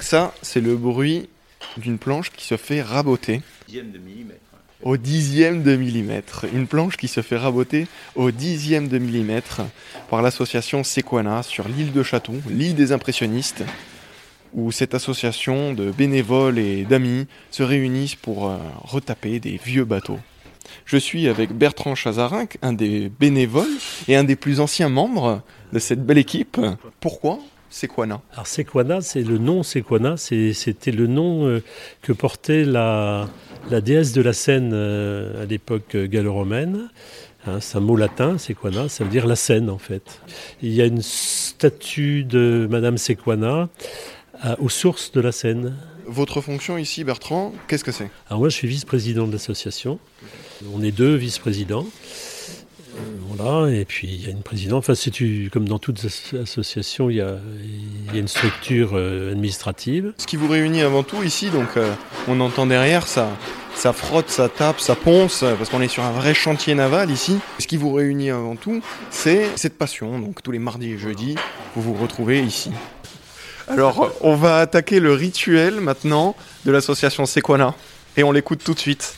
Ça, c'est le bruit d'une planche qui se fait raboter. Dixième de millimètre. Au dixième de millimètre. Une planche qui se fait raboter au dixième de millimètre par l'association Sequana sur l'île de Château, l'île des impressionnistes, où cette association de bénévoles et d'amis se réunissent pour euh, retaper des vieux bateaux. Je suis avec Bertrand Chazarin, un des bénévoles et un des plus anciens membres de cette belle équipe. Pourquoi? Sequana Alors Sequana, c'est le nom Sequana, c'était le nom euh, que portait la, la déesse de la Seine euh, à l'époque euh, gallo-romaine. Hein, c'est un mot latin, Sequana, ça veut dire la Seine en fait. Il y a une statue de Madame Sequana aux sources de la Seine. Votre fonction ici, Bertrand, qu'est-ce que c'est? Alors moi, je suis vice-président de l'association. On est deux vice-présidents. Et puis il y a une présidente. Enfin, c'est comme dans toute as- association, il y a, une structure euh, administrative. Ce qui vous réunit avant tout ici, donc euh, on entend derrière ça, ça frotte, ça tape, ça ponce, parce qu'on est sur un vrai chantier naval ici. Ce qui vous réunit avant tout, c'est cette passion. Donc tous les mardis et jeudis, vous vous retrouvez ici. Alors, on va attaquer le rituel maintenant de l'association Sequana, et on l'écoute tout de suite.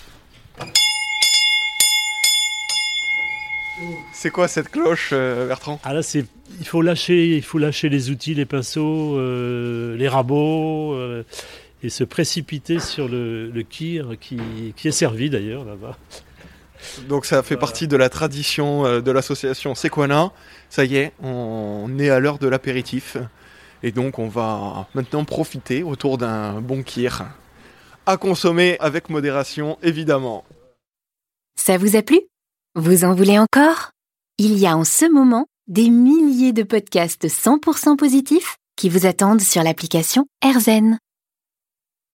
C'est quoi cette cloche, euh, Bertrand Ah là, c'est, il faut lâcher, il faut lâcher les outils, les pinceaux, euh, les rabots, euh, et se précipiter sur le, le kir qui, qui est servi d'ailleurs là-bas. Donc ça fait partie de la tradition de l'association Sequana. Ça y est, on est à l'heure de l'apéritif. Et donc on va maintenant profiter autour d'un bon kir. À consommer avec modération, évidemment. Ça vous a plu? Vous en voulez encore? Il y a en ce moment des milliers de podcasts 100% positifs qui vous attendent sur l'application AirZen.